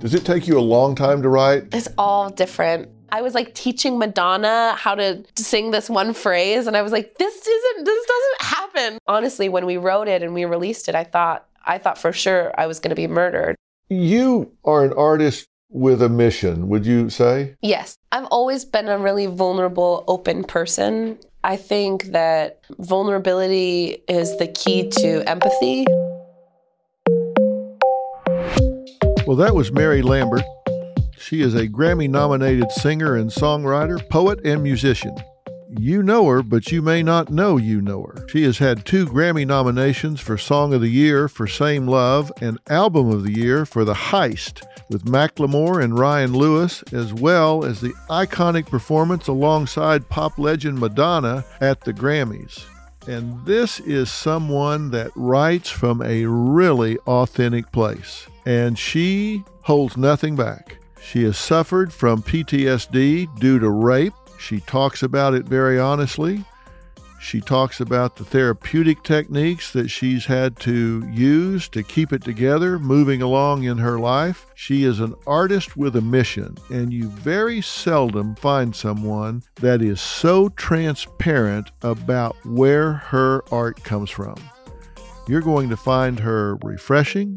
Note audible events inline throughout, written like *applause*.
Does it take you a long time to write? It's all different. I was like teaching Madonna how to sing this one phrase, and I was like, "This isn't. This doesn't happen." Honestly, when we wrote it and we released it, I thought, I thought for sure I was going to be murdered. You are an artist with a mission, would you say? Yes, I've always been a really vulnerable, open person. I think that vulnerability is the key to empathy. Well, that was Mary Lambert. She is a Grammy nominated singer and songwriter, poet, and musician. You know her, but you may not know you know her. She has had two Grammy nominations for Song of the Year for Same Love and Album of the Year for The Heist with Macklemore and Ryan Lewis, as well as the iconic performance alongside pop legend Madonna at the Grammys. And this is someone that writes from a really authentic place. And she holds nothing back. She has suffered from PTSD due to rape. She talks about it very honestly. She talks about the therapeutic techniques that she's had to use to keep it together moving along in her life. She is an artist with a mission, and you very seldom find someone that is so transparent about where her art comes from. You're going to find her refreshing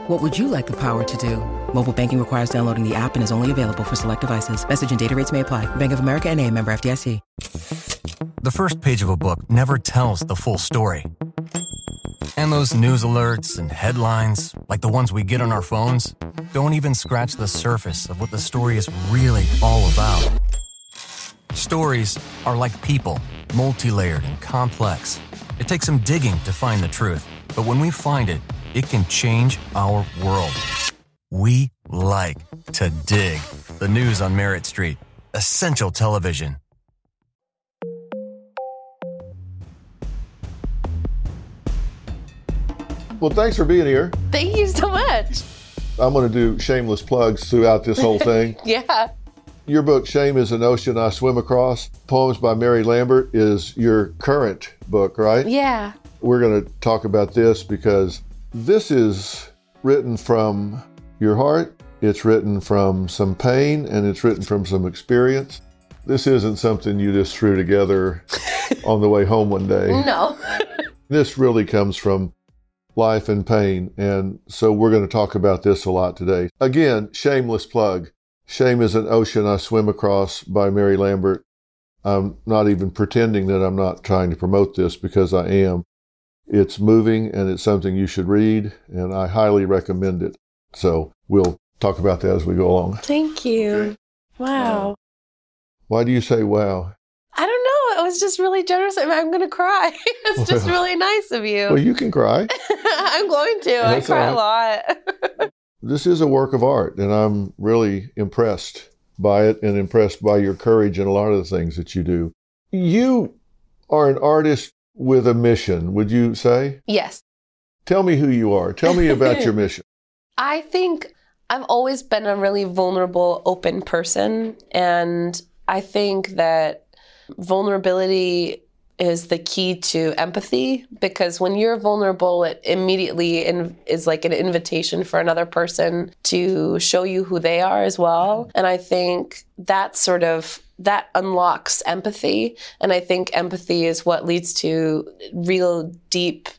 What would you like the power to do? Mobile banking requires downloading the app and is only available for select devices. Message and data rates may apply. Bank of America and a member FDIC. The first page of a book never tells the full story. And those news alerts and headlines, like the ones we get on our phones, don't even scratch the surface of what the story is really all about. Stories are like people, multi layered and complex. It takes some digging to find the truth, but when we find it, it can change our world. We like to dig. The news on Merit Street. Essential television. Well, thanks for being here. Thank you so much. I'm going to do shameless plugs throughout this whole thing. *laughs* Yeah. Your book, Shame is an Ocean I Swim Across, Poems by Mary Lambert, is your current book, right? Yeah. We're going to talk about this because this is written from your heart, it's written from some pain, and it's written from some experience. This isn't something you just threw together *laughs* on the way home one day. No. *laughs* This really comes from life and pain. And so we're going to talk about this a lot today. Again, shameless plug. Shame is an Ocean I Swim Across by Mary Lambert. I'm not even pretending that I'm not trying to promote this because I am. It's moving and it's something you should read, and I highly recommend it. So we'll talk about that as we go along. Thank you. Wow. Why do you say wow? I don't know. It was just really generous. I mean, I'm going to cry. *laughs* it's just really nice of you. Well, you can cry. *laughs* I'm going to. I That's cry all a lot. *laughs* This is a work of art, and I'm really impressed by it and impressed by your courage and a lot of the things that you do. You are an artist with a mission, would you say? yes. Tell me who you are. Tell me about *laughs* your mission. I think I've always been a really vulnerable, open person. And I think that vulnerability is the key to empathy because when you're vulnerable, it immediately in, is like an invitation for another person to show you who they are as well. And I think that sort of that unlocks empathy, and I think empathy is what leads to real deep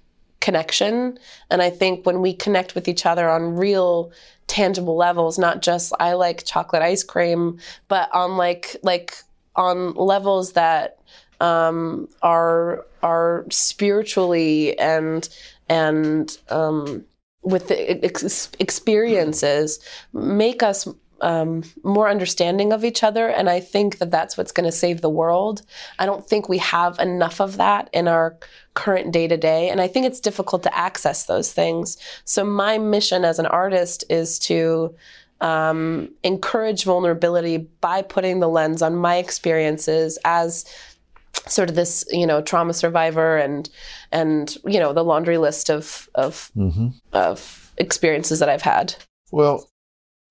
connection. And I think when we connect with each other on real tangible levels, not just I like chocolate ice cream, but on like like on levels that um, are are spiritually and and um, with the ex- experiences make us um, more understanding of each other. And I think that that's what's going to save the world. I don't think we have enough of that in our current day to day. And I think it's difficult to access those things. So, my mission as an artist is to um, encourage vulnerability by putting the lens on my experiences as sort of this you know trauma survivor and and you know the laundry list of of mm-hmm. of experiences that I've had. Well,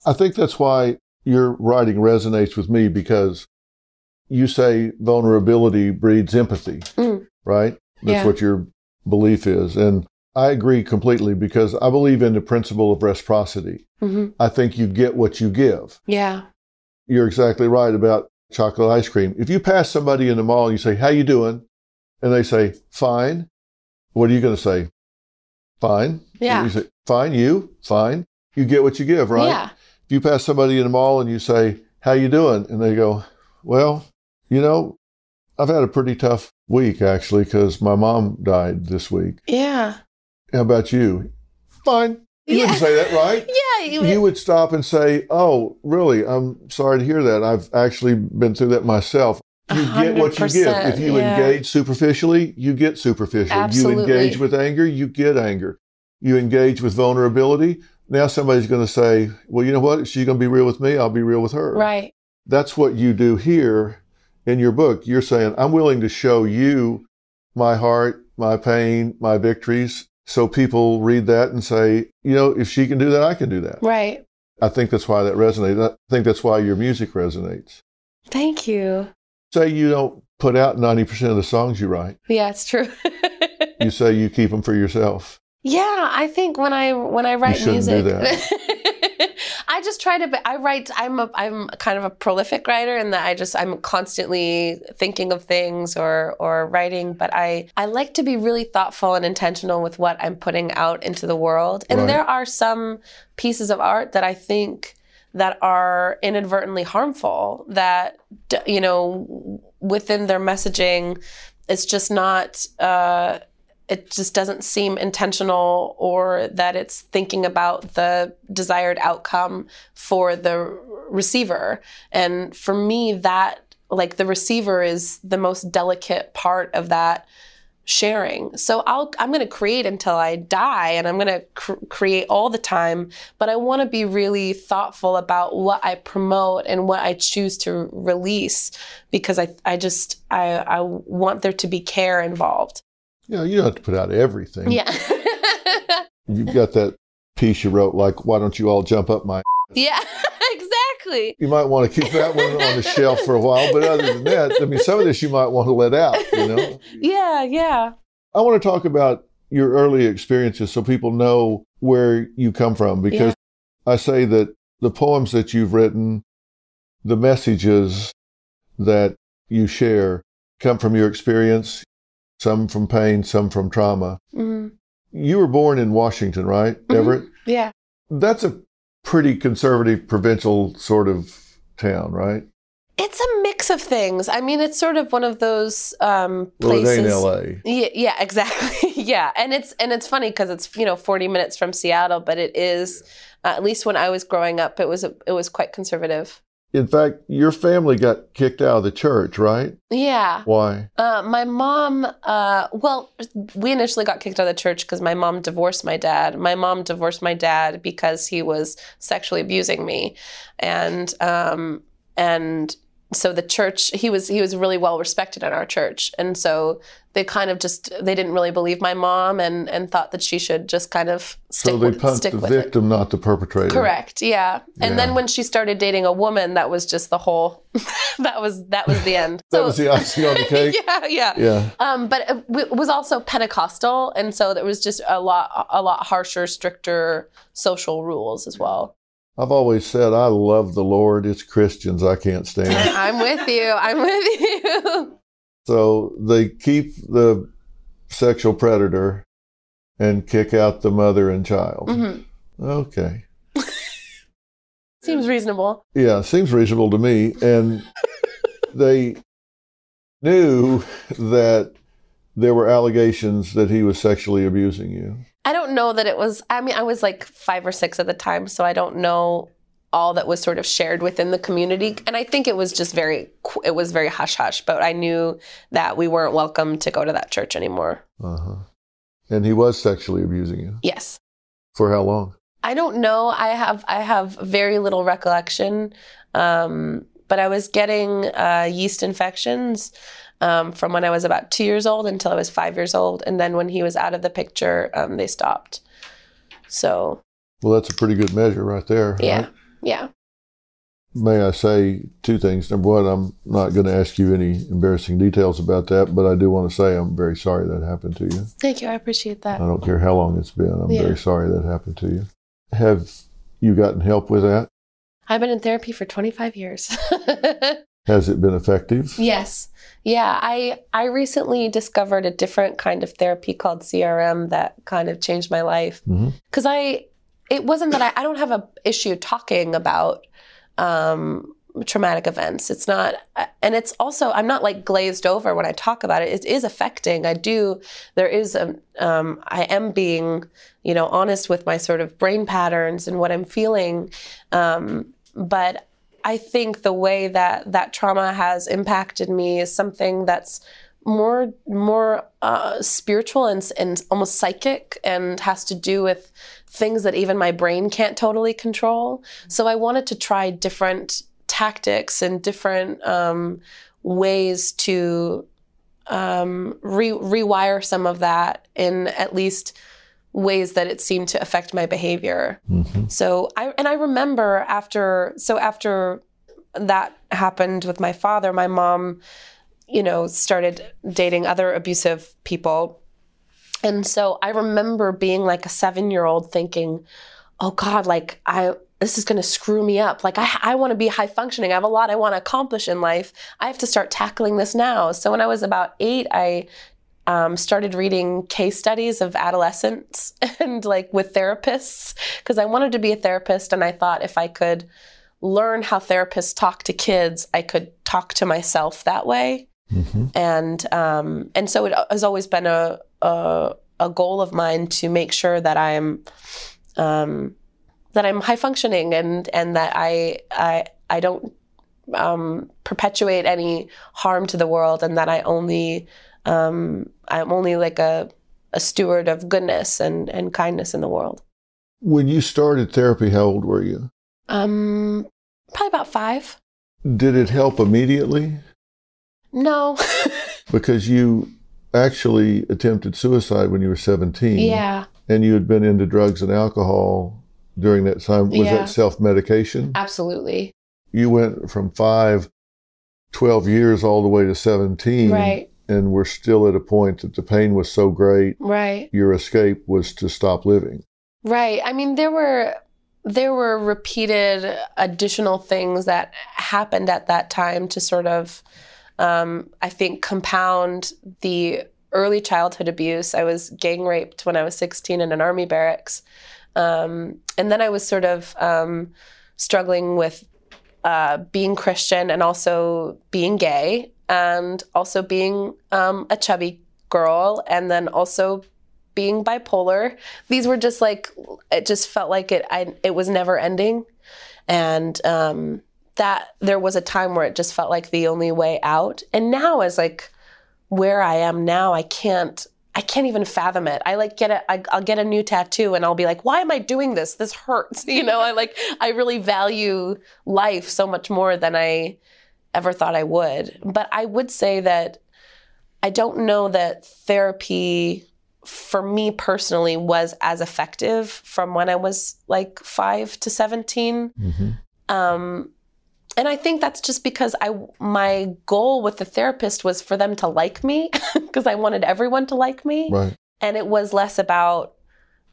I think that's why your writing resonates with me because you say vulnerability breeds empathy, mm. right? That's yeah. what your belief is. And I agree completely because I believe in the principle of reciprocity. Mm-hmm. I think you get what you give. Yeah. You're exactly right about chocolate ice cream. If you pass somebody in the mall and you say, "How you doing?" and they say, "Fine," what are you going to say? Fine. Yeah. You say, "Fine." You fine. You get what you give, right? Yeah. You pass somebody in the mall and you say, "How you doing?" and they go, "Well, you know, I've had a pretty tough week actually because my mom died this week." Yeah. How about you? Fine. You yeah. wouldn't say that, right? *laughs* yeah. You would. you would stop and say, "Oh, really? I'm sorry to hear that. I've actually been through that myself." You get what you give. If you yeah. engage superficially, you get superficial. Absolutely. You engage with anger, you get anger. You engage with vulnerability. Now somebody's going to say, "Well, you know what? She's going to be real with me. I'll be real with her." Right. That's what you do here in your book. You're saying, "I'm willing to show you my heart, my pain, my victories, so people read that and say, you know, if she can do that, I can do that. Right. I think that's why that resonates. I think that's why your music resonates. Thank you. Say you don't put out 90% of the songs you write. Yeah, it's true. *laughs* you say you keep them for yourself. Yeah, I think when I when I write music *laughs* I just try to. I write. I'm a. I'm kind of a prolific writer, in that I just. I'm constantly thinking of things or or writing. But I I like to be really thoughtful and intentional with what I'm putting out into the world. And right. there are some pieces of art that I think that are inadvertently harmful. That you know within their messaging, it's just not. Uh, it just doesn't seem intentional or that it's thinking about the desired outcome for the receiver. And for me, that, like, the receiver is the most delicate part of that sharing. So I'll I'm going to create until I die and I'm going to cr- create all the time, but I want to be really thoughtful about what I promote and what I choose to release because I I just I I want there to be care involved. You know, you don't have to put out everything. Yeah. *laughs* You've got that piece you wrote, like, why don't you all jump up my. Yeah, *laughs* exactly. You might want to keep that one on the shelf for a while, but other than that, I mean, some of this you might want to let out, you know? Yeah, yeah. I want to talk about your early experiences so people know where you come from because yeah. I say that the poems that you've written, the messages that you share come from your experience, some from pain, some from trauma. Mm-hmm. You were born in Washington, right, mm-hmm. Everett? Yeah. That's a pretty conservative provincial sort of town, right? It's a mix of things. I mean, it's sort of one of those um, places. Well, it ain't LA. Yeah, yeah *laughs* exactly. yeah, and it's and it's funny because it's you know 40 minutes from Seattle, but it is uh, at least when I was growing up, it was it was quite conservative. In fact, your family got kicked out of the church, right? Yeah. Why? Uh, my mom, uh, well, we initially got kicked out of the church because my mom divorced my dad. My mom divorced my dad because he was sexually abusing me. And, um, and so the church he was he was really well respected in our church and so they kind of just they didn't really believe my mom and and thought that she should just kind of stick so they with, stick the with it. victim, not the perpetrator. Correct. Yeah. And Yeah. then when she started dating a woman, that was just the whole. *laughs* that was that was the end. That was the icing on the *laughs* cake. yeah, yeah. Yeah. Um, but it w- was also Pentecostal, and so there was just a lot a lot harsher, stricter social rules as well. I've always said I love the Lord. It's Christians I can't stand. *laughs* I'm with you. I'm with you. So they keep the sexual predator and kick out the mother and child. Mhm. Okay. *laughs* Seems reasonable. Yeah, seems reasonable to me. And *laughs* they knew that there were allegations that he was sexually abusing you. I don't know that it was. I mean, I was like five or six at the time, so I don't know all that was sort of shared within the community. And I think it was just very it was very hush hush. But I knew that we weren't welcome to go to that church anymore. Uh-huh. And he was sexually abusing you. Yes, For how long? I don't know. I have I have very little recollection. Um, but I was getting uh, yeast infections um, from when I was about two years old until I was five years old, and then when he was out of the picture, um, they stopped. So Well, that's a pretty good measure right there. right? Yeah. May I say two things? Number one, I'm not going to ask you any embarrassing details about that, but I do want to say I'm very sorry that happened to you. Thank you. I appreciate that. I don't care how long it's been. I'm Yeah. very sorry that happened to you. Have you gotten help with that? I've been in therapy for 25 years. *laughs* Has it been effective? yes. Yeah, I I recently discovered a different kind of therapy called CRM that kind of changed my life. Mhm. Cuz I it wasn't that I I don't have a issue talking about um traumatic events. It's not and it's also I'm not like glazed over when I talk about it. It is affecting. I do there is a um I am being, you know, honest with my sort of brain patterns and what I'm feeling. Um but I think the way that that trauma has impacted me is something that's more more uh, spiritual and, and almost psychic and has to do with things that even my brain can't totally control. So I wanted to try different tactics and different um, ways to um, re- rewire some of that in at least ways that it seemed to affect my behavior. Mhm. So I and I remember after so after that happened with my father, my mom, you know, started dating other abusive people. And so I remember being like a 7-year-old thinking, "Oh god, like I this is going to screw me up. Like I I want to be high functioning. I have a lot I want to accomplish in life. I have to start tackling this now." So when I was about 8, I um, started reading case studies of adolescents *laughs* and like with therapists because I wanted to be a therapist and I thought if I could learn how therapists talk to kids, I could talk to myself that way. Mhm. And um, and so it has always been a, a a goal of mine to make sure that I'm um, that I'm high functioning and and that I I I don't um, perpetuate any harm to the world and that I only um, I'm only like a, a steward of goodness and, and kindness in the world. When you started therapy, how old were you? Um, probably about five. Did it help immediately? No. *laughs* Because you actually attempted suicide when you were 17. yeah, And you had been into drugs and alcohol during that time. Was Yeah. that self medication? absolutely. You went from five, 12 years all the way to 17. Right, And we're still at a point that the pain was so great, right, your escape was to stop living. right. I mean, there were there were repeated additional things that happened at that time to sort of, um, I think, compound the early childhood abuse. I was gang raped when I was 16 in an army barracks. Um, and then I was sort of um, struggling with uh, being Christian and also being gay and also being um, a chubby girl and then also being bipolar. These were just like it just felt like it I it was never ending. And um, that there was a time where it just felt like the only way out. And now as like where I am now, I can't I can't even fathom it. I like get a I, I'll get a new tattoo and I'll be like, why am I doing this? This hurts. *laughs* You know, I like I really value life so much more than I ever thought I would. But I would say that I don't know that therapy for me personally was as effective from when I was like five to 17. Um, and I think that's just because I my goal with the therapist was for them to like me *laughs* because I wanted everyone to like me, Right. and it was less about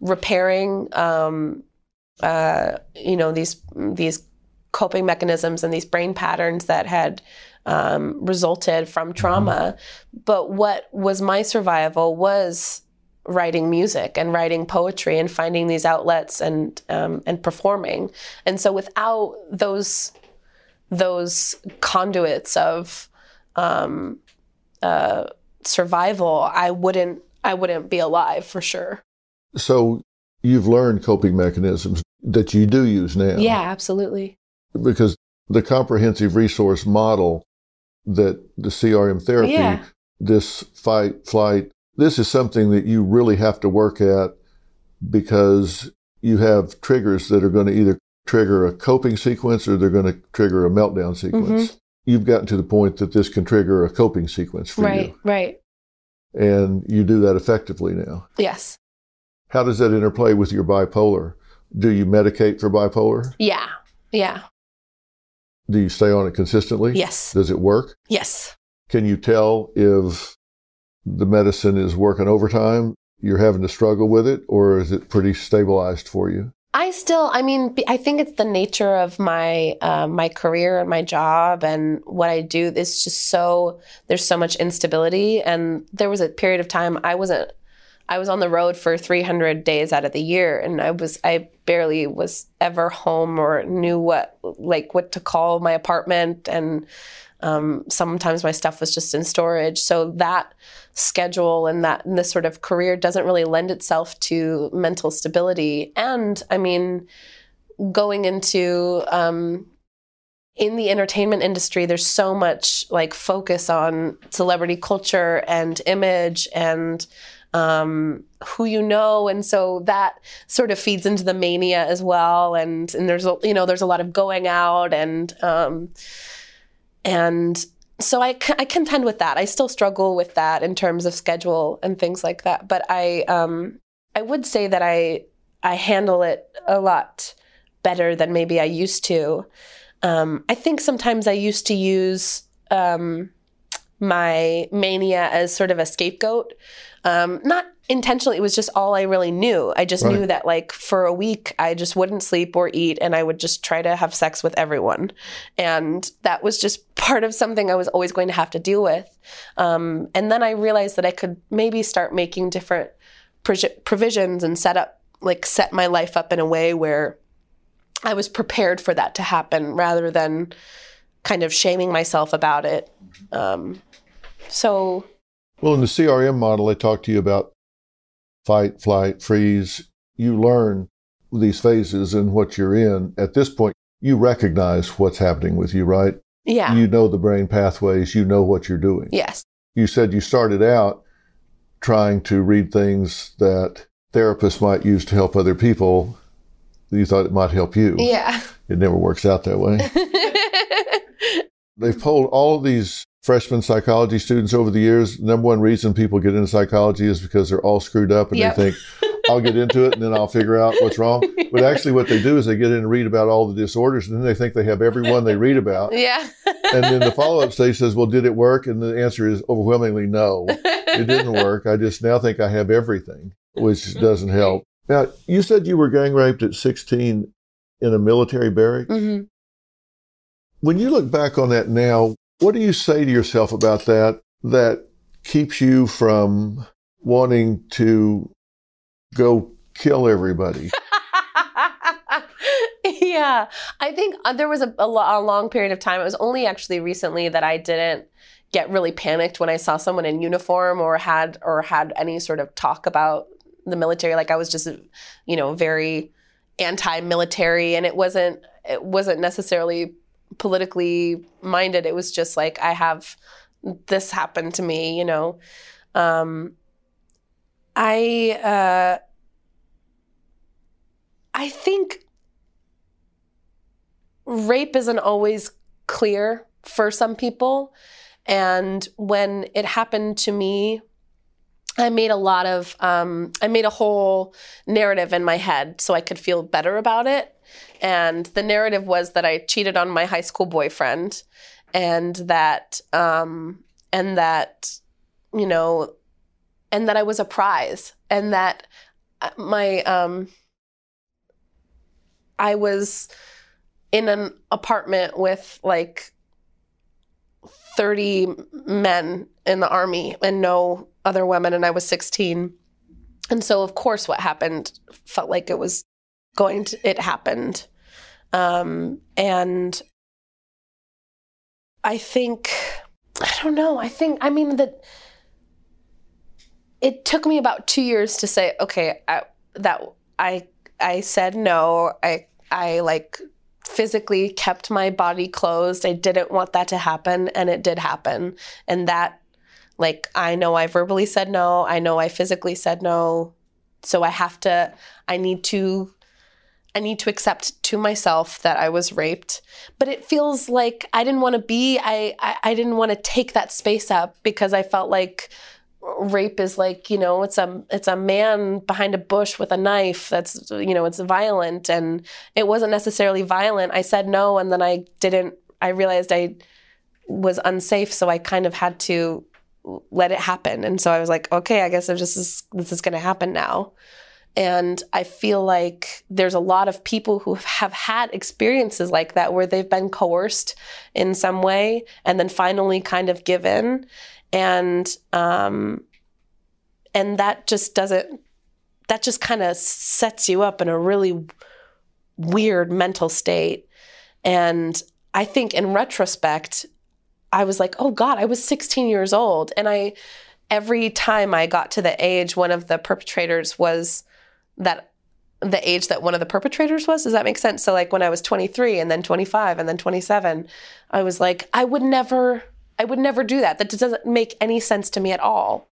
repairing, um, uh, you know, these these coping mechanisms and these brain patterns that had um, resulted from trauma. But what was my survival was writing music and writing poetry and finding these outlets and um, and performing. And so without those those conduits of um, uh, survival, I wouldn't I wouldn't be alive for sure. So you've learned coping mechanisms that you do use now. Yeah, absolutely. Because the comprehensive resource model that the CRM therapy, Yeah. this fight, flight, this is something that you really have to work at because you have triggers that are going to either trigger a coping sequence or they're going to trigger a meltdown sequence. Mm-hmm. You've gotten to the point that this can trigger a coping sequence for right, you. Right, right. And you do that effectively now. Yes. How does that interplay with your bipolar? Do you medicate for bipolar? Yeah. Yeah. Do you stay on it consistently? Yes. Does it work? Yes. Can you tell if the medicine is working overtime? You're having to struggle with it, or is it pretty stabilized for you? I still, I mean, I think it's the nature of my uh, my career and my job and what I do. It's just so there's so much instability, and there was a period of time I wasn't. I was on the road for 300 days out of the year, and I was I barely was ever home or knew what like what to call my apartment, and um, sometimes my stuff was just in storage. So that schedule and that and this sort of career doesn't really lend itself to mental stability. And I mean, going into um, in the entertainment industry, there's so much like focus on celebrity culture and image and um, who you know, and so that sort of feeds into the mania as well. And and there's a, you know there's a lot of going out and um, and so I contend with that. I still struggle with that in terms of schedule and things like that. But I um, I would say that I I handle it a lot better than maybe I used to. Um, I think sometimes I used to use um, my mania as sort of a scapegoat. Um, not intentionally, it was just all I really knew. I just Right. knew that, like, for a week, I just wouldn't sleep or eat, and I would just try to have sex with everyone. And that was just *laughs* part of something I was always going to have to deal with. Um, and then I realized that I could maybe start making different provi- provisions and set up, like, set my life up in a way where I was prepared for that to happen rather than kind of shaming myself about it. Um, so, Well, in the CRM model, I talked to you about fight, flight, freeze. You learn these phases and what you're in. At this point, you recognize what's happening with you, right? yeah. You know the brain pathways, you know what you're doing. yes. You said you started out trying to read things that therapists might use to help other people. You thought it might help you. Yeah. It never works out that way. *laughs* They've polled all of these freshman psychology students over the years. Number one reason people get into psychology is because they're all screwed up and Yep. they think, I'll get into it and then I'll figure out what's wrong. *laughs* But actually, what they do is they get in and read about all the disorders and then they think they have every one they read about. *laughs* yeah. And then the follow up stage says, Well, did it work? And the answer is overwhelmingly no. It didn't work. I just now think I have everything, which *laughs* doesn't help. Now, you said you were gang raped at 16 in a military barrack. hmm When you look back on that now, what do you say to yourself about that that keeps you from wanting to go kill everybody? *laughs* yeah, I think uh, there was a, a, a long period of time. It was only actually recently that I didn't get really panicked when I saw someone in uniform or had or had any sort of talk about the military. Like I was just, you know, very anti-military, and it wasn't it wasn't necessarily politically minded. It was just like I have this happened to me, you know. Um, I uh, I think rape isn't always clear for some people. And when it happened to me, I made a lot of, um, I made a whole narrative in my head so I could feel better about it. And the narrative was that I cheated on my high school boyfriend and that, um, and that, you know, and that I was a prize and that uh, my, um, I was in an apartment with like 30 men in the army and no other women, and I was 16. And so, of course, what happened felt like it was going to, it happened. Um, and I think, I don't know, I think, I mean, that it took me about two years to say, okay, I, that I, I said no. I, I like physically kept my body closed. I didn't want that to happen, and it did happen. And that, like, I know I verbally said no, I know I physically said no. So I have to, I need to, I need to accept to myself that I was raped. But it feels like I didn't want to be, I, I, I didn't want to take that space up because I felt like, rape is like you know it's a it's a man behind a bush with a knife that's you know it's violent and it wasn't necessarily violent i said no and then i didn't i realized i was unsafe so i kind of had to let it happen and so i was like okay i guess I'm just this, this is going to happen now and i feel like there's a lot of people who *laughs* have had experiences like that where they've been coerced in some way and then finally kind of given. And um, and that just doesn't that just kind of sets you up in a really weird mental state. And i think in retrospect i was like oh god i was 16 years old. And i every time i got to the age one of the perpetrators was that the age that one of the perpetrators was does that make sense so like when i was 23 and then 25 and then 27 i was like i would never I would never do that. That doesn't make any sense to me at all.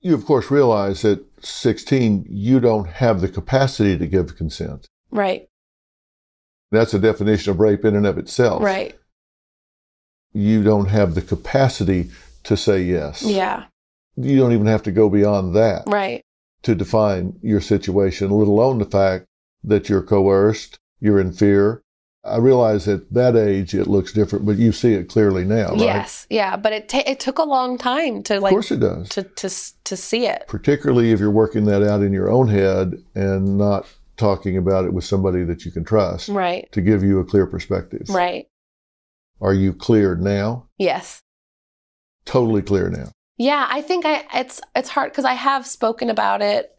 You, of course, realize at 16, you don't have the capacity to give consent. Right. That's a definition of rape in and of itself. Right. You don't have the capacity to say yes. Yeah. You don't even have to go beyond that. Right. To define your situation, let alone the fact that you're coerced, you're in fear, I realize at that age it looks different, but you see it clearly now, right? Yes, yeah, but it ta- it took a long time to like. Of course, it does. To to to see it. Particularly if you're working that out in your own head and not talking about it with somebody that you can trust, right? To give you a clear perspective, right? Are you clear now? Yes. Totally clear now. Yeah, I think I it's it's hard because I have spoken about it.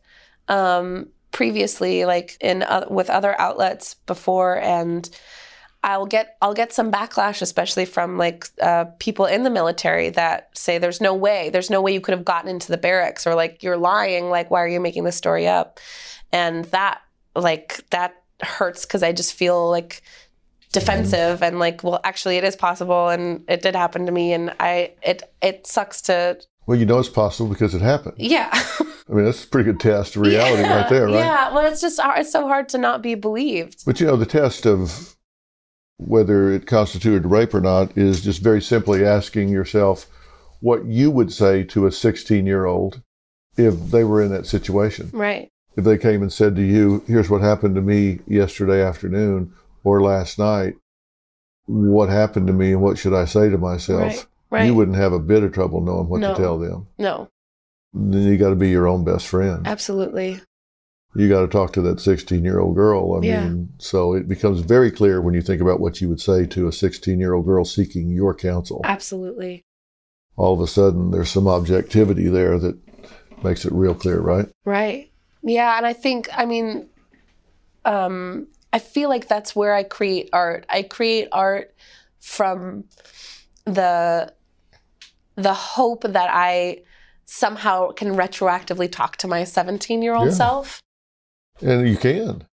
Um, previously like in uh, with other outlets before and I'll get I'll get some backlash especially from like uh, people in the military that say there's no way there's no way you could have gotten into the barracks or like you're lying like why are you making this story up and that like that hurts cuz I just feel like defensive and like well actually it is possible and it did happen to me and I it it sucks to well, you know it's possible because it happened. Yeah. *laughs* I mean, that's a pretty good test of reality yeah, right there, right? Yeah. Well, it's just it's so hard to not be believed. But you know, the test of whether it constituted rape or not is just very simply asking yourself what you would say to a 16 year old if they were in that situation. Right. If they came and said to you, here's what happened to me yesterday afternoon or last night, what happened to me and what should I say to myself? Right. Right. You wouldn't have a bit of trouble knowing what no. to tell them. No. Then you got to be your own best friend. Absolutely. You got to talk to that 16 year old girl. I yeah. mean, so it becomes very clear when you think about what you would say to a 16 year old girl seeking your counsel. Absolutely. All of a sudden, there's some objectivity there that makes it real clear, right? Right. Yeah. And I think, I mean, um, I feel like that's where I create art. I create art from the the hope that I somehow can retroactively talk to my 17 year old Yeah. self. And you can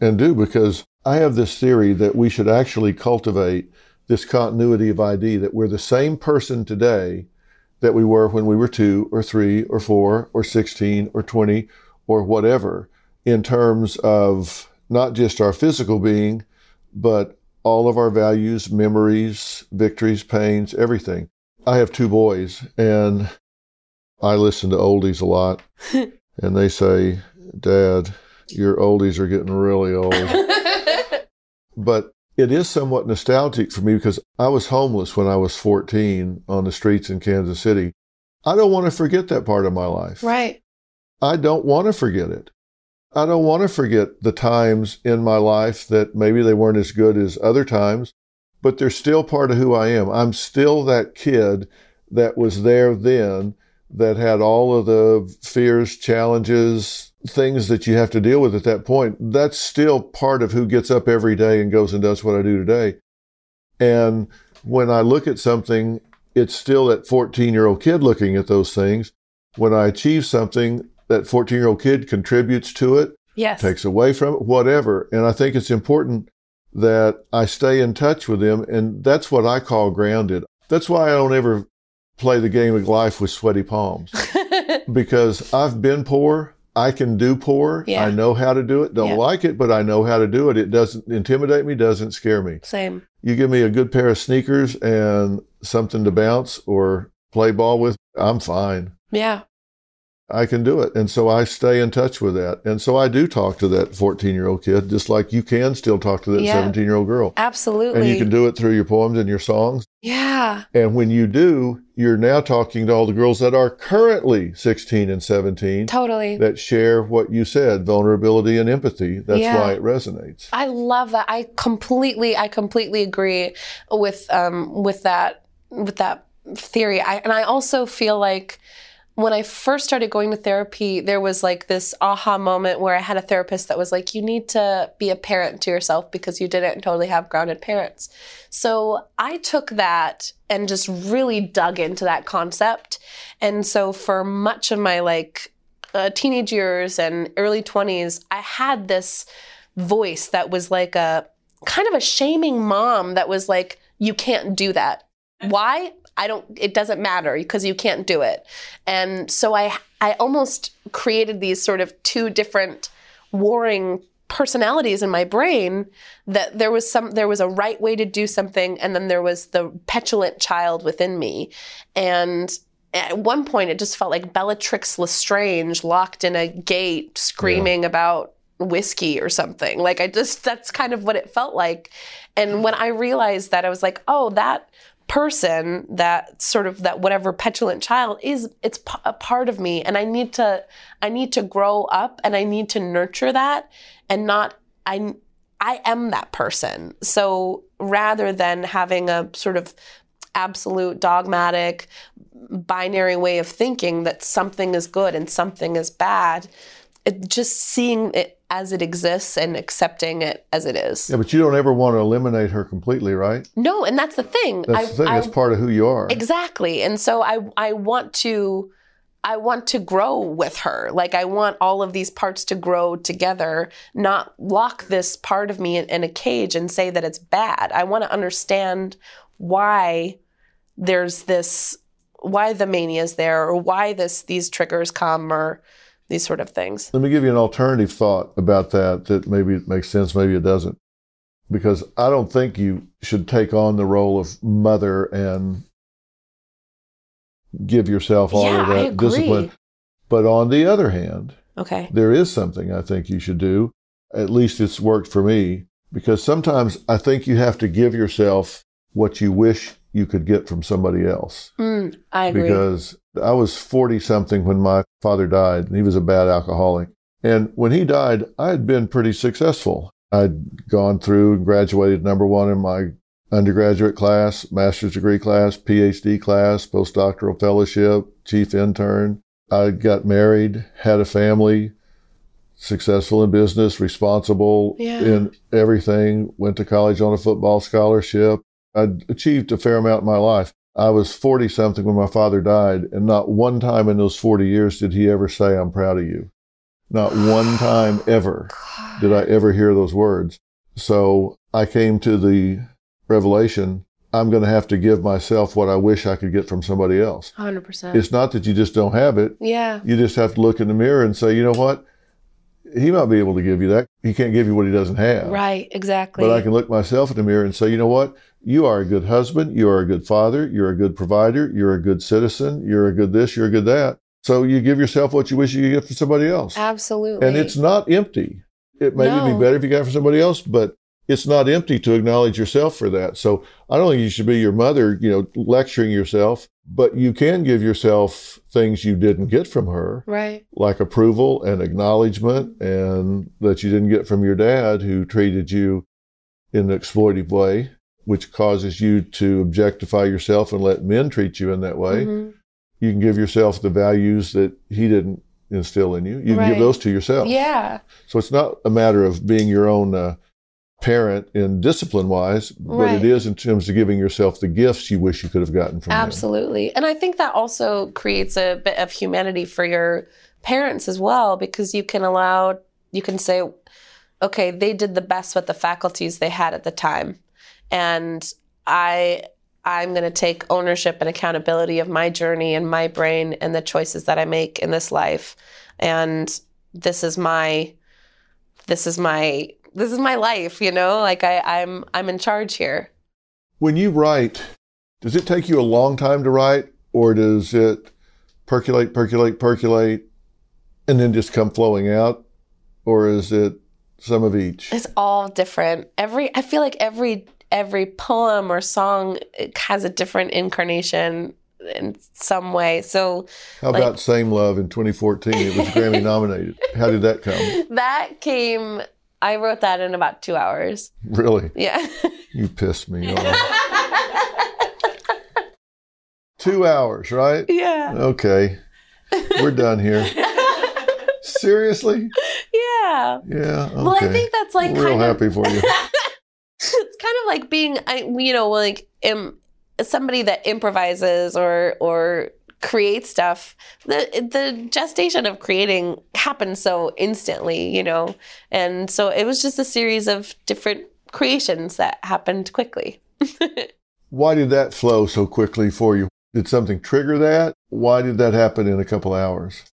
and do because I have this theory that we should actually cultivate this continuity of ID that we're the same person today that we were when we were two or three or four or 16 or 20 or whatever in terms of not just our physical being, but all of our values, memories, victories, pains, everything. I have two boys, and I listen to oldies a lot, *laughs* and they say, Dad, your oldies are getting really old. *laughs* but it is somewhat nostalgic for me because I was homeless when I was 14 on the streets in Kansas City. I don't want to forget that part of my life. Right. I don't want to forget it. I don't want to forget the times in my life that maybe they weren't as good as other times, but they're still part of who I am. I'm still that kid that was there then that had all of the fears, challenges, things that you have to deal with at that point. That's still part of who gets up every day and goes and does what I do today. And when I look at something, it's still that 14 year old kid looking at those things. When I achieve something, that 14 year old kid contributes to it, Yes. takes away from it, whatever. And I think it's important that I stay in touch with them. And that's what I call grounded. That's why I don't ever play the game of life with sweaty palms *laughs* because I've been poor. I can do poor. Yeah. I know how to do it. Don't Yeah. like it, but I know how to do it. It doesn't intimidate me, doesn't scare me. Same. You give me a good pair of sneakers and something to bounce or play ball with, I'm fine. Yeah. I can do it. And so I stay in touch with that. And so I do talk to that 14 year old kid, just like you can still talk to that Yeah. 17 year old girl. Absolutely. And you can do it through your poems and your songs. Yeah. And when you do, you're now talking to all the girls that are currently 16 and 17 Totally. that share what you said, vulnerability and empathy. That's Yeah. why it resonates. I love that. I completely, I completely agree with um, with that with that theory. I, and I also feel like when I first started going to therapy, there was like this aha moment where I had a therapist that was like, "You need to be a parent to yourself because you didn't totally have grounded parents." So I took that and just really dug into that concept. And so for much of my like uh, teenage years and early 20s, I had this voice that was like a kind of a shaming mom that was like, you can't do that. Why? I don't, it doesn't matter because you can't do it. And so I, I almost created these sort of two different warring personalities in my brain that there was some there was a right way to do something and then there was the petulant child within me. And at one point it just felt like Bellatrix Lestrange locked in a gate screaming about whiskey or something. Like I just that's kind of what it felt like. And when I realized that I was like oh that person that sort of that whatever petulant child is it's p- a part of me and I need to I need to grow up and I need to nurture that and not I I am that person. So rather than having a sort of absolute dogmatic binary way of thinking that something is good and something is bad, it, just seeing it as it exists and accepting it as it is. Yeah, but you don't ever want to eliminate her completely, right? No, and that's the thing. That's the thing. I, That's part of who you are. Exactly. And so I I want to I want to grow with her. Like I want all of these parts to grow together, not lock this part of me in, in a cage and say that it's bad. I want to understand why there's this why the mania is there or why this these triggers come or these sort of things. Let me give you an alternative thought about that that maybe it makes sense, maybe it doesn't. Because I don't think you should take on the role of mother and give yourself all Yeah, of that discipline. But on the other hand, Okay. there is something I think you should do. At least it's worked for me. Because sometimes I think you have to give yourself what you wish you could get from somebody else. Mm, I agree. Because I was 40 something when my father died, and he was a bad alcoholic. And when he died, I had been pretty successful. I'd gone through and graduated number one in my undergraduate class, master's degree class, PhD class, postdoctoral fellowship, chief intern. I got married, had a family, successful in business, responsible Yeah. in everything, went to college on a football scholarship. I'd achieved a fair amount in my life. I was 40 something when my father died, and not one time in those 40 years did he ever say, I'm proud of you. Not one time *sighs* ever did I ever hear those words. So I came to the revelation I'm going to have to give myself what I wish I could get from somebody else. 100%. It's not that you just don't have it. yeah. You just have to look in the mirror and say, you know what? he might be able to give you that. He can't give you what he doesn't have. Right, exactly. But I can look myself in the mirror and say, you know what? You are a good husband. You are a good father. You're a good provider. You're a good citizen. You're a good this. You're a good that. So you give yourself what you wish you could get from somebody else. Absolutely. And it's not empty. It may No. be better if you got it from somebody else, but it's not empty to acknowledge yourself for that. So I don't think you should be your mother, you know, lecturing yourself, but you can give yourself things you didn't get from her, right. like approval and acknowledgement, and that you didn't get from your dad who treated you in an exploitive way, which causes you to objectify yourself and let men treat you in that way. Mhm. You can give yourself the values that he didn't instill in you. You can Right. give those to yourself. Yeah. So it's not a matter of being your own uh, parent in discipline wise, but Right. it is in terms of giving yourself the gifts you wish you could have gotten from them. Absolutely. And I think that also creates a bit of humanity for your parents as well, because you can allow, you can say, okay, they did the best with the faculties they had at the time. And I, I'm going to take ownership and accountability of my journey and my brain and the choices that I make in this life. And this is my, this is my, this is my life, you know, like I, I'm, I'm in charge here. When you write, does it take you a long time to write, or does it percolate, percolate, percolate, and then just come flowing out? Or is it some of each? It's all different. Every I feel like every every poem or song has a different incarnation in some way. So How like- about Same Love in 2014? It was Grammy *laughs* nominated. How did that come? that came I wrote that in about 2 hours. Really? Yeah. You pissed me off. *laughs* Two hours, right? yeah. Okay. We're done here. *laughs* Seriously? Yeah. Yeah. Okay. Well, I think that's like Real kind of happy for you. It's kind of like being I you know like um, somebody that improvises or or creates stuff the the gestation of creating happens so instantly you know and so it was just a series of different creations that happened quickly *laughs* Why did that flow so quickly for you? Did something trigger that? Why did that happen in a couple hours?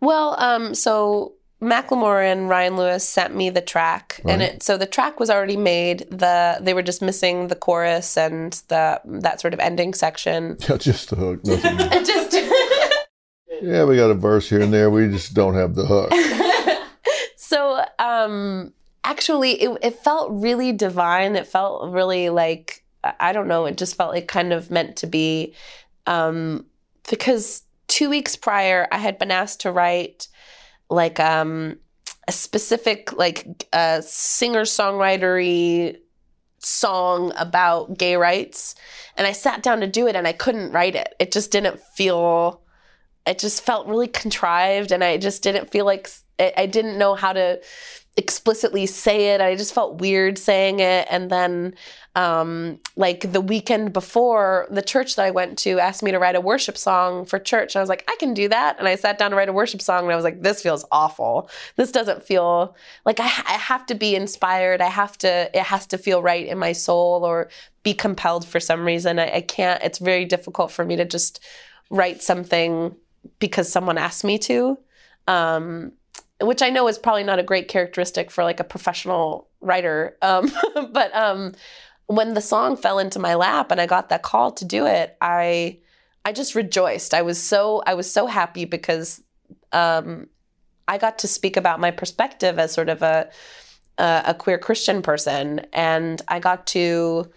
Well, um, so Macklemore and Ryan Lewis sent me the track, and it so the track was already made. The they were just missing the chorus and the that sort of ending section. *laughs* Yeah, just the hook. Nothing. *laughs* Just yeah, we got a verse here and there. We just don't have the hook. *laughs* so um actually it, it felt really divine it felt really like I- i don't know it just felt like kind of meant to be um because two weeks prior i had been asked to write like um a specific like uh singer songwritery song about gay rights. And i sat down to do it and i couldn't write it. It just didn't feel it just felt really contrived and i just didn't feel like I, I didn't know how to explicitly say it. I just felt weird saying it. And then um, like the weekend before the church that i went to asked me to write a worship song for church. And i was like i can do that. And i sat down to write a worship song and i was like this feels awful. This doesn't feel like i, I have to be inspired. I have to it has to feel right in my soul or be compelled for some reason. I, I can't it's very difficult for me to just write something because someone asked me to. Um, which i know is probably not a great characteristic for like a professional writer um, *laughs* but um, when the song fell into my lap and i got that call to do it i i just rejoiced. I was so i was so happy because um, i got to speak about my perspective as sort of a a, a queer christian person and i got to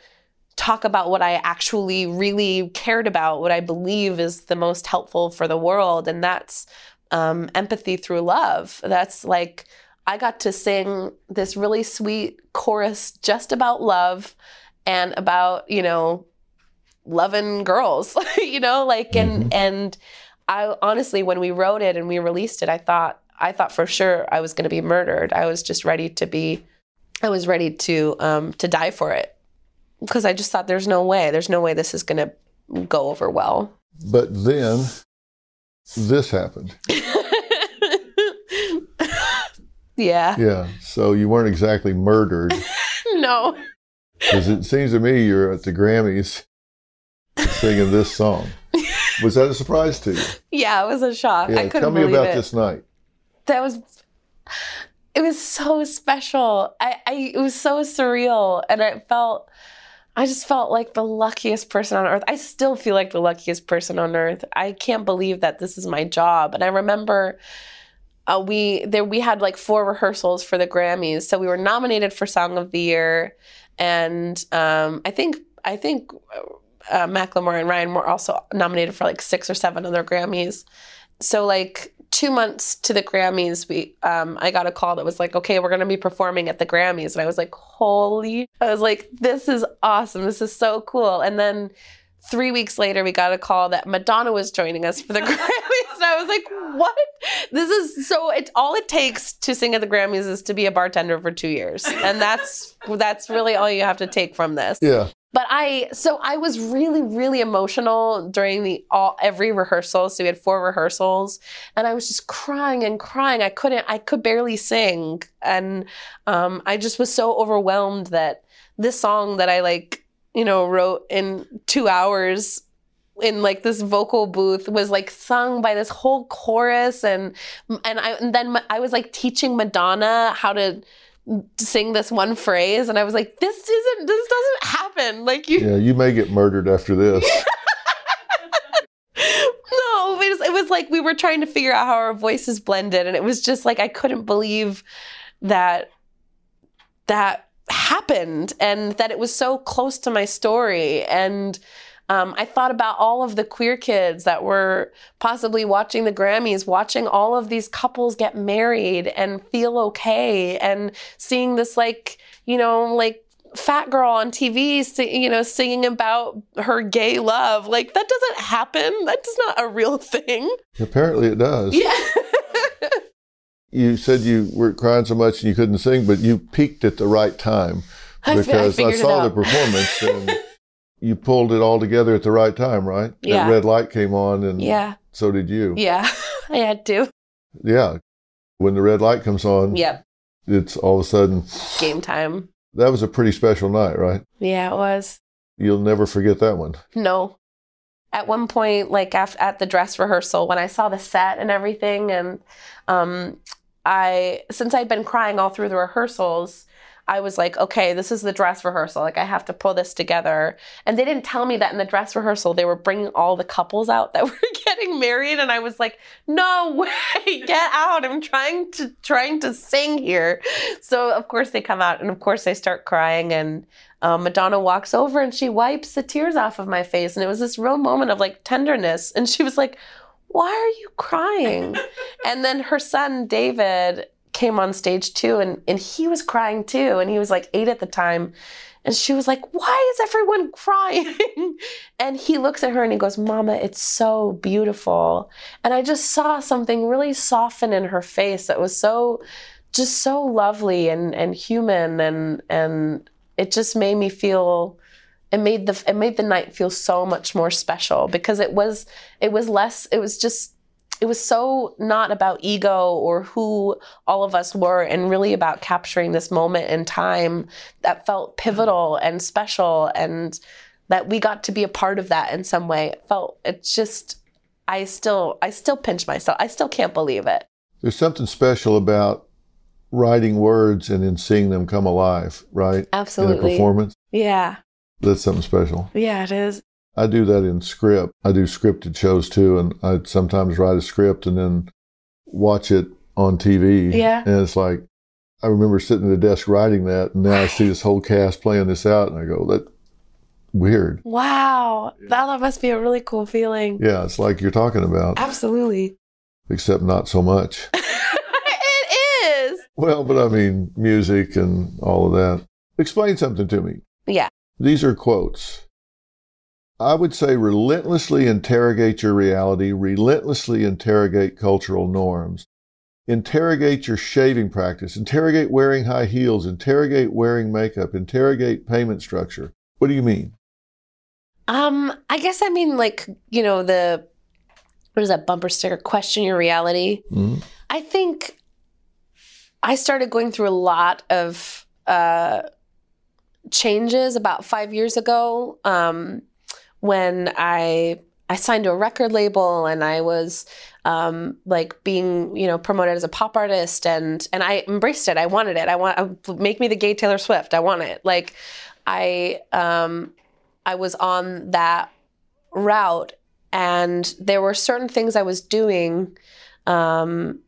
talk about what I actually really cared about, what I believe is the most helpful for the world, and that's um, empathy through love. That's like I got to sing this really sweet chorus just about love and about you know loving girls, *laughs* you know, like and and I honestly when we wrote it and we released it, I thought I thought for sure I was going to be murdered. I was just ready to be. I was ready to um, to die for it because I just thought there's no way, there's no way this is going to go over well. But then this happened. *laughs* yeah. Yeah. So you weren't exactly murdered *laughs* No. because it seems to me you're at the Grammys singing this song. Was that a surprise to you? Yeah, it was a shock. Yeah. I couldn't Tell me about it. this night. That was it was so special. I, I it was so surreal, and I felt. I just felt like the luckiest person on earth. I still feel like the luckiest person on earth. I can't believe that this is my job. And I remember uh, we there we had like four rehearsals for the Grammys, so we were nominated for Song of the Year, and um, I think I think uh, Macklemore and Ryan were also nominated for like six or seven other Grammys. So like two months to the Grammys, we um, I got a call that was like, okay, we're gonna be performing at the Grammys, and I was like, holy! I was like, this is awesome. This is so cool. And then three weeks later, we got a call that Madonna was joining us for the *laughs* Grammys, and I was like, what? This is so. It all it takes to sing at the Grammys is to be a bartender for two years, and that's that's really all you have to take from this. Yeah. But I so I was really really emotional during the all every rehearsal. So we had four rehearsals, and I was just crying and crying. I couldn't. I could barely sing, and um, I just was so overwhelmed that this song that I like you know wrote in two hours in like this vocal booth was like sung by this whole chorus and and I and then I was like teaching Madonna how to sing this one phrase and I was like this isn't this doesn't happen like you Yeah, you may get murdered after this. *laughs* no it was, it was like we were trying to figure out how our voices blended and it was just like I couldn't believe that that happened and that it was so close to my story and um, I thought about all of the queer kids that were possibly watching the Grammys, watching all of these couples get married and feel okay, and seeing this like you know like fat girl on TV, you know, singing about her gay love. Like that doesn't happen. That's not a real *laughs* thing. Apparently, it does. Yeah. *laughs* You said you were crying so much and you couldn't sing, but you peaked at the right time I fi- I because I, saw the performance and *laughs* you pulled it all together at the right time, right? Yeah. That red light came on, and yeah. so did you. Yeah. *laughs* I had to. Yeah. When the red light comes on, Yep. it's all of a sudden Game time. that was a pretty special night, right? Yeah, it was. You'll never forget that one. No. At one point, like af- at the dress rehearsal, when I saw the set and everything, and um, I, since I'd been crying all through the rehearsals, I was like, okay, this is the dress rehearsal. Like, I have to pull this together. And they didn't tell me that in the dress rehearsal, they were bringing all the couples out that *laughs* were getting married. And I was like, no way, *laughs* get out. I'm trying to, trying to sing here. So, of course, they come out and, of course, they start crying. And um, Madonna walks over and she wipes the tears off of my face. And it was this real moment of like tenderness. And she was like, why are you crying? *laughs* and then her son, David, came on stage too. And, and he was crying too. And he was like eight at the time. And she was like, Why is everyone *laughs* crying? and he looks at her and he goes, Mama, it's so beautiful. And I just saw something really soften in her face that was so, just so lovely and, and human. And, and it just made me feel, it made the, it made the night feel so much more special because it was, it was less, it was just, it was so not about ego or who all of us were and really about capturing this moment in time that felt mm-hmm. pivotal and special and that we got to be a part of that in some way. It felt it's just i still i still pinch myself. I still can't believe it. There's something special about writing words and then seeing them come alive, right? absolutely In a performance. yeah. That's something special. yeah it is I do that in script. I do scripted shows too, and I sometimes write a script and then watch it on TV. Yeah. And it's like, I remember sitting at a desk writing that, and now I see this whole cast playing this out, and I go, that weird. wow that must be a really cool feeling Yeah, it's like you're talking about, absolutely except not so much. *laughs* it is Well, but I mean, music and all of that. Explain something to me. yeah These are quotes. I would say relentlessly interrogate your reality, relentlessly interrogate cultural norms, interrogate your shaving practice, interrogate wearing high heels, interrogate wearing makeup, interrogate payment structure. What do you mean? Um, I guess I mean like, you know, the what is that bumper sticker? Question your reality. Mhm. I think I started going through a lot of uh changes about five years ago. Um when I I signed to a record label and I was um, like being, you know, promoted as a pop artist and and I embraced it. I wanted it. I want make me the gay Taylor Swift. I want it. Like I um, I was on that route and there were certain things I was doing um,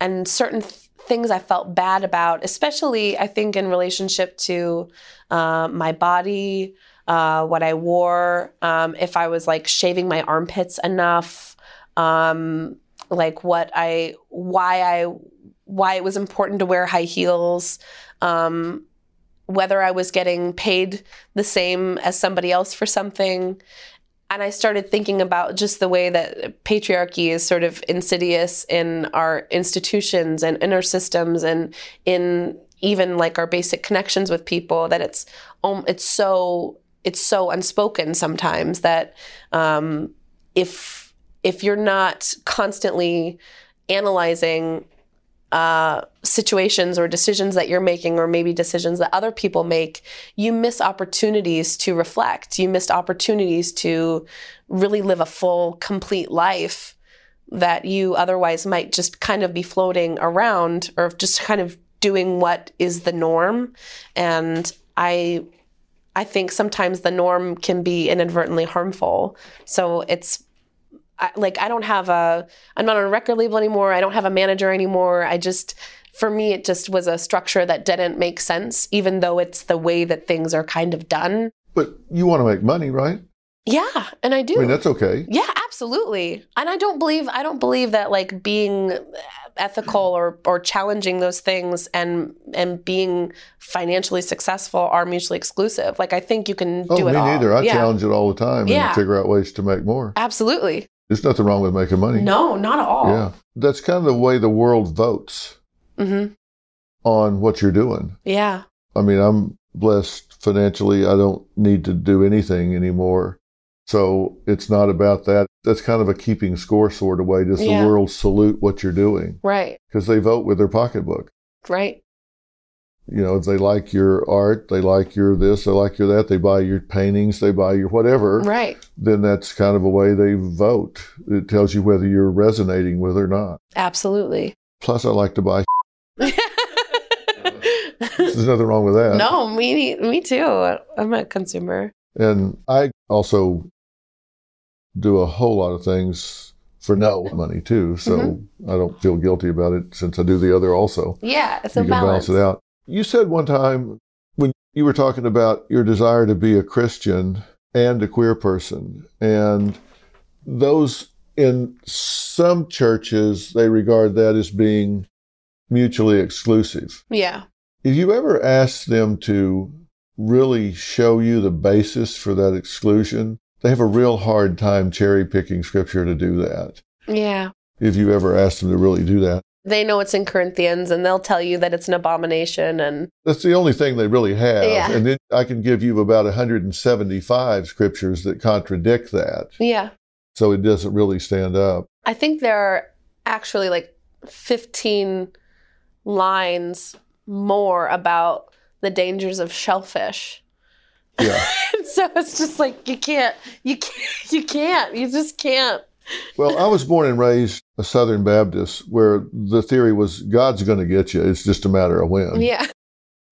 and certain th- things I felt bad about, especially I think in relationship to uh, my body, uh, what I wore, um, if I was like shaving my armpits enough, um, like what I, why I, why it was important to wear high heels, um, whether I was getting paid the same as somebody else for something. And I started thinking about just the way that patriarchy is sort of insidious in our institutions and in our systems and in even like our basic connections with people that it's um, it's so it's so unspoken sometimes that um, if if you're not constantly analyzing uh, situations or decisions that you're making, or maybe decisions that other people make, you miss opportunities to reflect. You missed opportunities to really live a full, complete life that you otherwise might just kind of be floating around or just kind of doing what is the norm. And I I think sometimes the norm can be inadvertently harmful. So it's I, like I don't have a I'm not on a record label anymore. I don't have a manager anymore. I just for me it just was a structure that didn't make sense even though it's the way that things are kind of done. But you want to make money, right? Yeah, and I do. I mean, that's okay. Yeah, absolutely. And I don't believe I don't believe that like being ethical or or challenging those things and and being financially successful are mutually exclusive. Like I think you can Oh, do it me all. neither. I yeah. challenge it all the time Yeah. and figure out ways to make more. Absolutely. There's nothing wrong with making money. No, not at all. Yeah. That's kind of the way the world votes Mhm. on what you're doing. Yeah. I mean, I'm blessed financially. I don't need to do anything anymore. So it's not about that. That's kind of a keeping score sort of way. Does Yeah. the world salute what you're doing? Right. Because they vote with their pocketbook. Right. You know, if they like your art, they like your this, they like your that, they buy your paintings, they buy your whatever. Right. Then that's kind of a way they vote. It tells you whether you're resonating with or not. Absolutely. Plus, I like to buy. *laughs* There's nothing wrong with that. no, me me too. I'm a consumer. And I also do a whole lot of things for no money too. So Mm-hmm. I don't feel guilty about it since I do the other also. Yeah, it's a you can balance. balance it out. You said one time when you were talking about your desire to be a Christian and a queer person, and those in some churches, they regard that as being mutually exclusive. Yeah. If you ever asked them to really show you the basis for that exclusion? They have a real hard time cherry picking scripture to do that. Yeah. If you ever ask them to really do that, They know it's in Corinthians and they'll tell you that it's an abomination and that's the only thing they really have. Yeah. And then I can give you about 175 scriptures that contradict that. yeah. So it doesn't really stand up. I think there are actually like 15 lines more about the dangers of shellfish. Yeah. *laughs* so it's just like you can't, you can't, *laughs* you can't, you just can't. Well, I was born and raised a Southern Baptist where the theory was God's going to get you. It's just a matter of when. Yeah.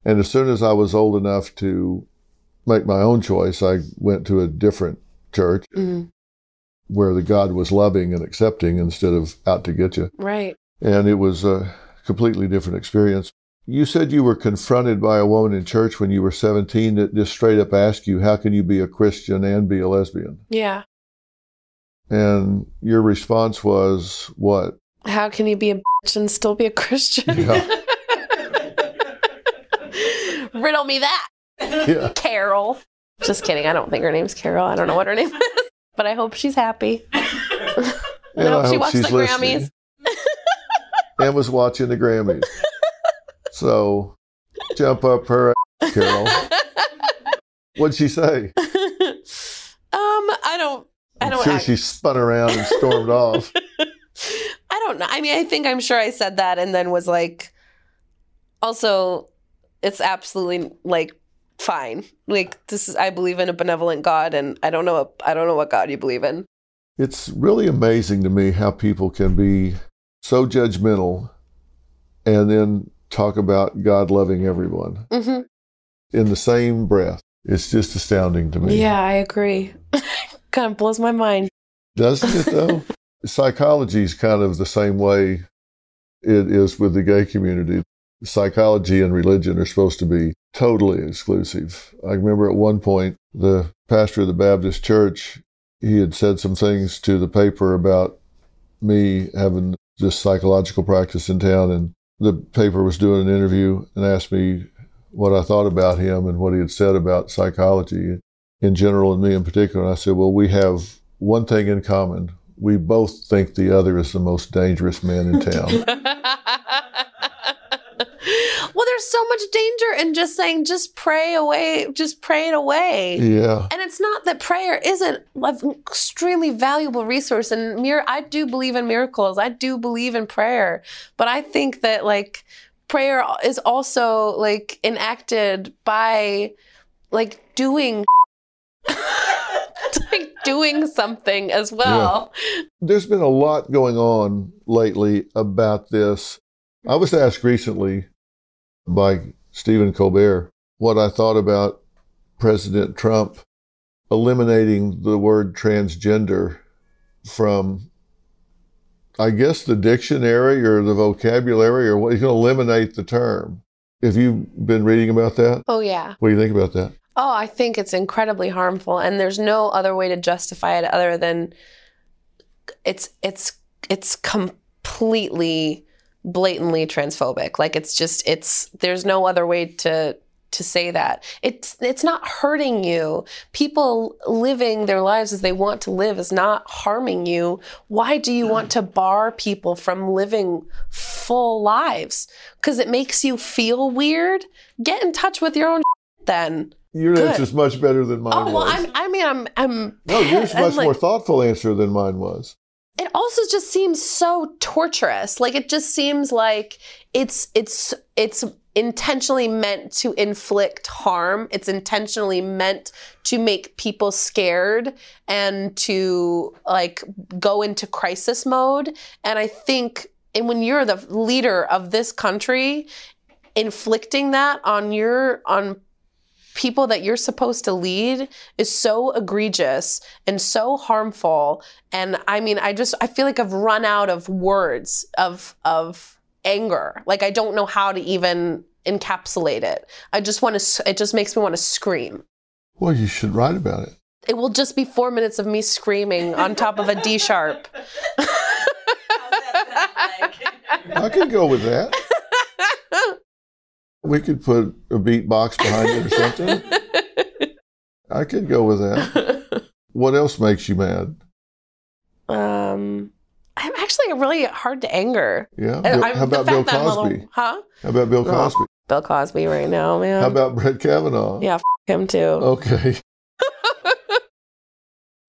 And as soon as I was old enough to make my own choice, I went to a different church Mhm. where the God was loving and accepting instead of out to get you. Right. And it was a completely different experience. You said you were confronted by a woman in church when you were 17 that just straight up asked you, How can you be a Christian and be a lesbian? Yeah. And your response was, What? How can you be a bitch and still be a Christian? Yeah. *laughs* Riddle me that. *laughs* Yeah. Carol. Just kidding. I don't think her name's Carol. I don't know what her name *laughs* is, but I hope she's happy. And hope I she hope watched the listening. and was watching the Grammys. So jump up her, Carol. *laughs* What'd she say? um, I don't. I I'm don't. sure act- she spun around and stormed off. *laughs* I don't know. I mean, I think I'm sure I said that and then was like, also, it's absolutely like fine. Like this is, I believe in a benevolent God, and I don't know. I don't know what God you believe in. It's really amazing to me how people can be so judgmental and then talk about God loving everyone hmm in the same breath. It's just astounding to me. Yeah, I agree. *laughs* kind of blows my mind. Doesn't it though? *laughs* Psychology is kind of the same way it is with the gay community. Psychology and religion are supposed to be totally exclusive. I remember at one point the pastor of the Baptist church, he had said some things to the paper about me having this psychological practice in town and the paper was doing an interview and asked me what I thought about him and what he had said about psychology in general and me in particular. And I said, Well, we have one thing in common. We both think the other is the most dangerous man in town. *laughs* well, there's so much danger in just saying, just pray away, just pray it away. yeah. And it's not that prayer isn't an extremely valuable resource. And mir- I do believe in miracles. I do believe in prayer. But I think that like prayer is also like enacted by like doing *laughs* like doing something as well. There's been a lot going on lately about this. I was asked recently by Stephen Colbert what I thought about President Trump eliminating the word transgender from, I guess, the dictionary or the vocabulary or what. He's going to eliminate the term. Have you been reading about that? Oh yeah. What do you think about that? Oh, I think it's incredibly harmful, and there's no other way to justify it other than it's it's it's completely blatantly transphobic. Like it's just it's there's no other way to to say that. It's it's not hurting you. People living their lives as they want to live is not harming you. Why do you want to bar people from living full lives? Cuz it makes you feel weird? Get in touch with your own then. Your Good. answer's much better than mine Oh well, was. I'm, I mean, I'm, I'm. no, yours *laughs* much like- more thoughtful answer than mine was. It also just seems so torturous. Like it just seems like it's, it's, it's intentionally meant to inflict harm. It's intentionally meant to make people scared and to like go into crisis mode. And I think, and when you're the leader of this country, inflicting that on your on people that you're supposed to lead is so egregious and so harmful. And i mean i just i feel like i've run out of words of of anger. Like i don't know how to even encapsulate it. I just want to it just makes me want to scream. Well, you should write about it. it will just be four minutes of me screaming on top of a d sharp. *laughs* I could go with that. *laughs* We could put a beatbox behind it or something. *laughs* I could go with that. What else makes you mad? um i'm actually really hard to anger Yeah. I'm- How about Bill that I'm a Cosby? little- huh How about Bill. Cosby? bill cosby right now man How about Brett Kavanaugh? yeah f- him too Okay.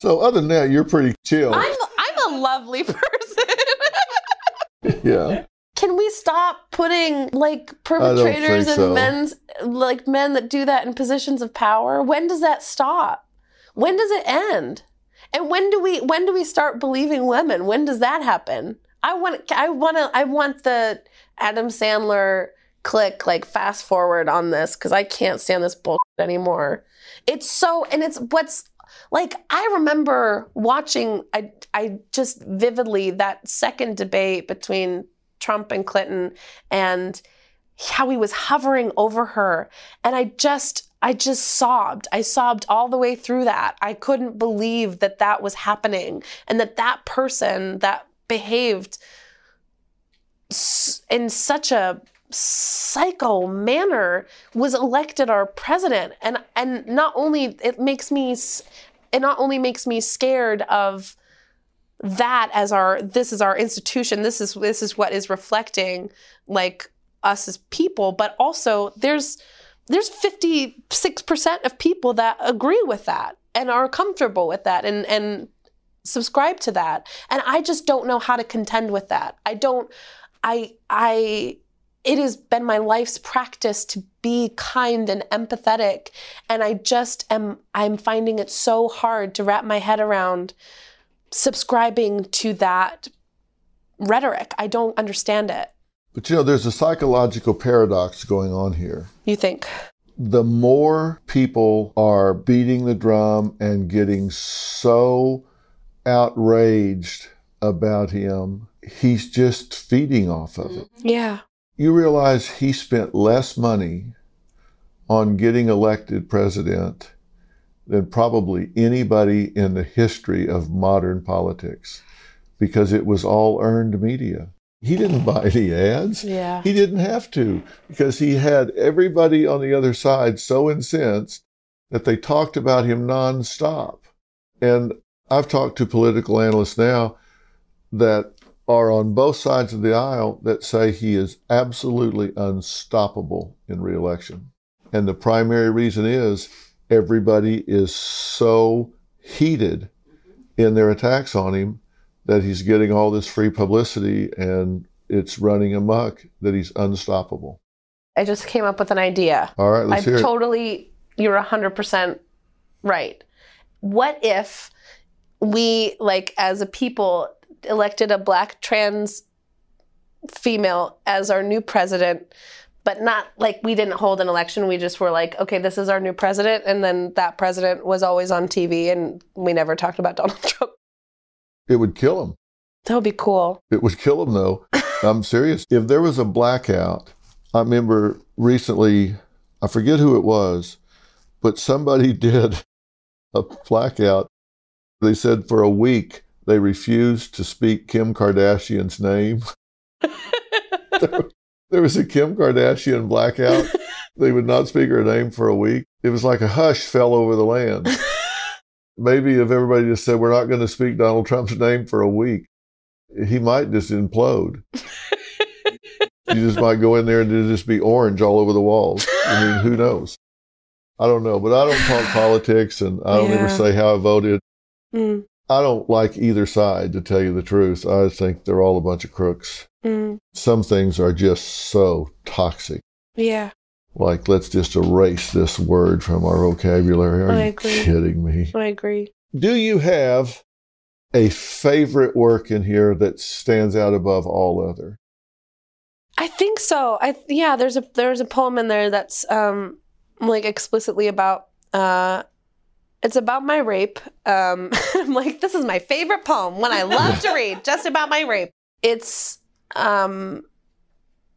so other than that, you're pretty chill. I'm I'm a lovely person. *laughs* yeah. Can we stop putting like perpetrators and so. men's like men that do that in positions of power? When does that stop? When does it end? And when do we when do we start believing women? When does that happen? I want I want to I want the Adam Sandler click like fast forward on this cuz I can't stand this bullshit anymore. It's so and it's what's like I remember watching I I just vividly that second debate between Trump and Clinton and how he was hovering over her and I just I just sobbed. I sobbed all the way through that. I couldn't believe that that was happening and that that person that behaved in such a psycho manner was elected our president and and not only it makes me it not only makes me scared of that as our this is our institution. This is this is what is reflecting like us as people. But also there's there's 56% of people that agree with that and are comfortable with that and and subscribe to that. And i just don't know how to contend with that. I don't i i it has been my life's practice to be kind and empathetic. And i just am i'm finding it so hard to wrap my head around subscribing to that rhetoric. I don't understand it. But you know, there's a psychological paradox going on here. You think? The more people are beating the drum and getting so outraged about him, he's just feeding off of it. Mm-hmm. Yeah. You realize he spent less money on getting elected president than probably anybody in the history of modern politics because it was all earned media. He didn't buy any ads. Yeah. He didn't have to because he had everybody on the other side so incensed that they talked about him nonstop. And I've talked to political analysts now that are on both sides of the aisle that say he is absolutely unstoppable in reelection. And the primary reason is everybody is so heated in their attacks on him that he's getting all this free publicity and it's running amok that he's unstoppable. I just came up with an idea. All right, let's I hear it. I'm totally, you're 100% right. What if we, like, as a people, elected a black trans female as our new president, but not like we didn't hold an election. We just were like, okay, this is our new president. And then that president was always on TV and we never talked about *laughs* Donald Trump. It would kill him. That would be cool. It would kill him, though. *laughs* I'm serious. If there was a blackout, I remember recently, I forget who it was, but somebody *laughs* did a blackout. They said for a week they refused to speak Kim Kardashian's name. There was a Kim Kardashian blackout. *laughs* They would not speak her name for a week. It was like a hush fell over the land. *laughs* Maybe if everybody just said, we're not going to speak Donald Trump's name for a week, he might just implode. *laughs* you just might go in there and it'll just be orange all over the walls. I mean, who knows? I don't know. But I don't talk politics and I don't ever say how I voted. Mm, I don't like either side, to tell you the truth. I think they're all a bunch of crooks. mm, Some things are just so toxic. yeah. Like, let's just erase this word from our vocabulary. Are I you agree. kidding me? I agree. Do you have a favorite work in here that stands out above all other? I think so. I yeah, there's a there's a poem in there that's um like explicitly about uh it's about my rape. Um *laughs* I'm like this is my favorite poem, one I love to read, just about my rape. It's um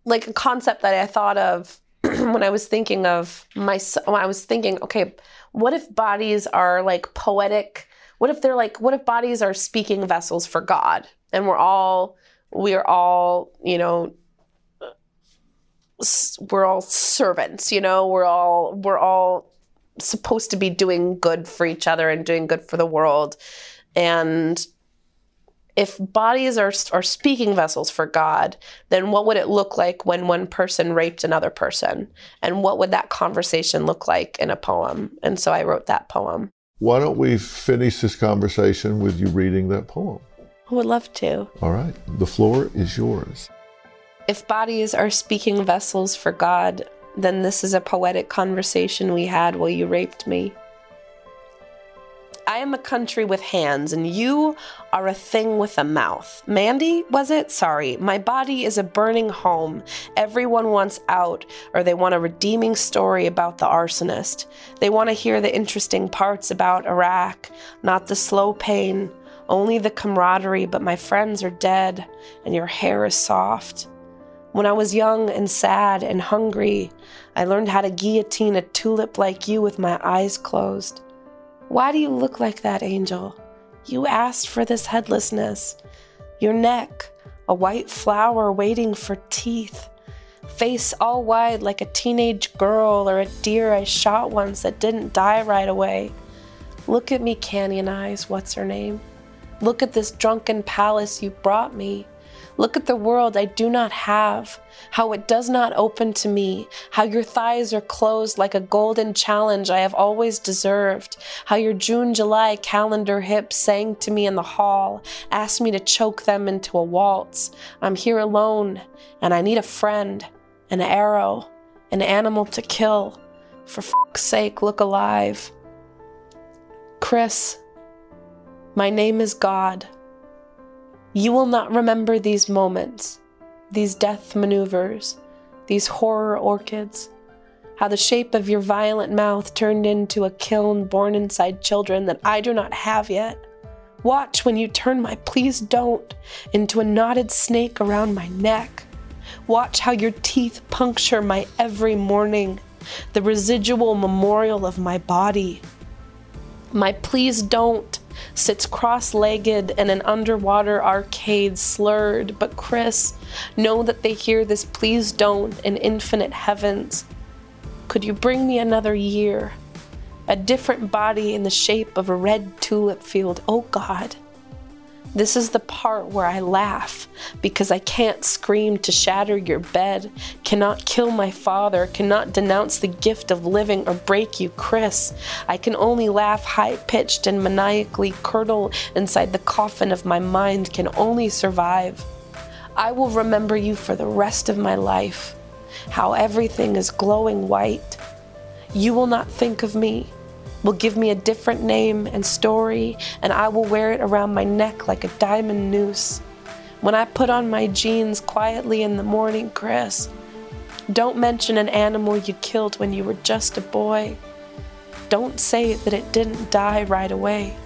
like a concept that I thought of *clears throat* when I was thinking of my when I was thinking, okay, what if bodies are like poetic? What if they're like what if bodies are speaking vessels for God and we're all we are all, you know, we're all servants you know we're all we're all supposed to be doing good for each other and doing good for the world and if bodies are are speaking vessels for God, then what would it look like when one person raped another person? And what would that conversation look like in a poem? And so I wrote that poem. Why don't we finish this conversation with you reading that poem? I would love to. All right, the floor is yours. If bodies are speaking vessels for God, then this is a poetic conversation we had while you raped me. I am a country with hands, and you are a thing with a mouth. Mandy, was it? Sorry. My body is a burning home. Everyone wants out, or they want a redeeming story about the arsonist. They want to hear the interesting parts about Iraq, not the slow pain, only the camaraderie. But my friends are dead, and your hair is soft. When I was young and sad and hungry, I learned how to guillotine a tulip like you with my eyes closed. Why do you look like that, Angel? You asked for this headlessness. Your neck, a white flower waiting for teeth. Face all wide like a teenage girl or a deer I shot once that didn't die right away. Look at me, Canyon Eyes, what's her name? Look at this drunken palace you brought me. Look at the world I do not have, how it does not open to me, how your thighs are closed like a golden challenge I have always deserved, how your June July calendar hips sang to me in the hall, asked me to choke them into a waltz. I'm here alone, and I need a friend, an arrow, an animal to kill. For fuck's sake, look alive. Chris, My name is God. You will not remember these moments, these death maneuvers, these horror orchids, how the shape of your violent mouth turned into a kiln born inside children that I do not have yet. Watch when you turn my please don't into a knotted snake around my neck. Watch how your teeth puncture my every morning, the residual memorial of my body. My please don't sits cross legged in an underwater arcade, slurred. But, Chris, know that they hear this please don't in infinite heavens. Could you bring me another year? A different body in the shape of a red tulip field. Oh God. This is the part where I laugh because I can't scream to shatter your bed, cannot kill my father, cannot denounce the gift of living or break you, Chris. I can only laugh high pitched and maniacally curdle inside the coffin of my mind, can only survive. I will remember you for the rest of my life, how everything is glowing white. You will not think of me will give me a different name and story, and I will wear it around my neck like a diamond noose. When I put on my jeans quietly in the morning, Chris, don't mention an animal you killed when you were just a boy. Don't say that it didn't die right away.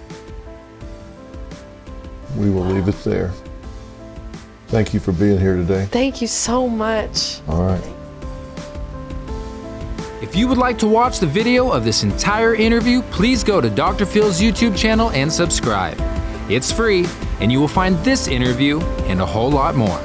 We will leave it there. Thank you for being here today. Thank you so much. All right. If you would like to watch the video of this entire interview, please go to Dr. Phil's YouTube channel and subscribe. It's free, and you will find this interview and a whole lot more.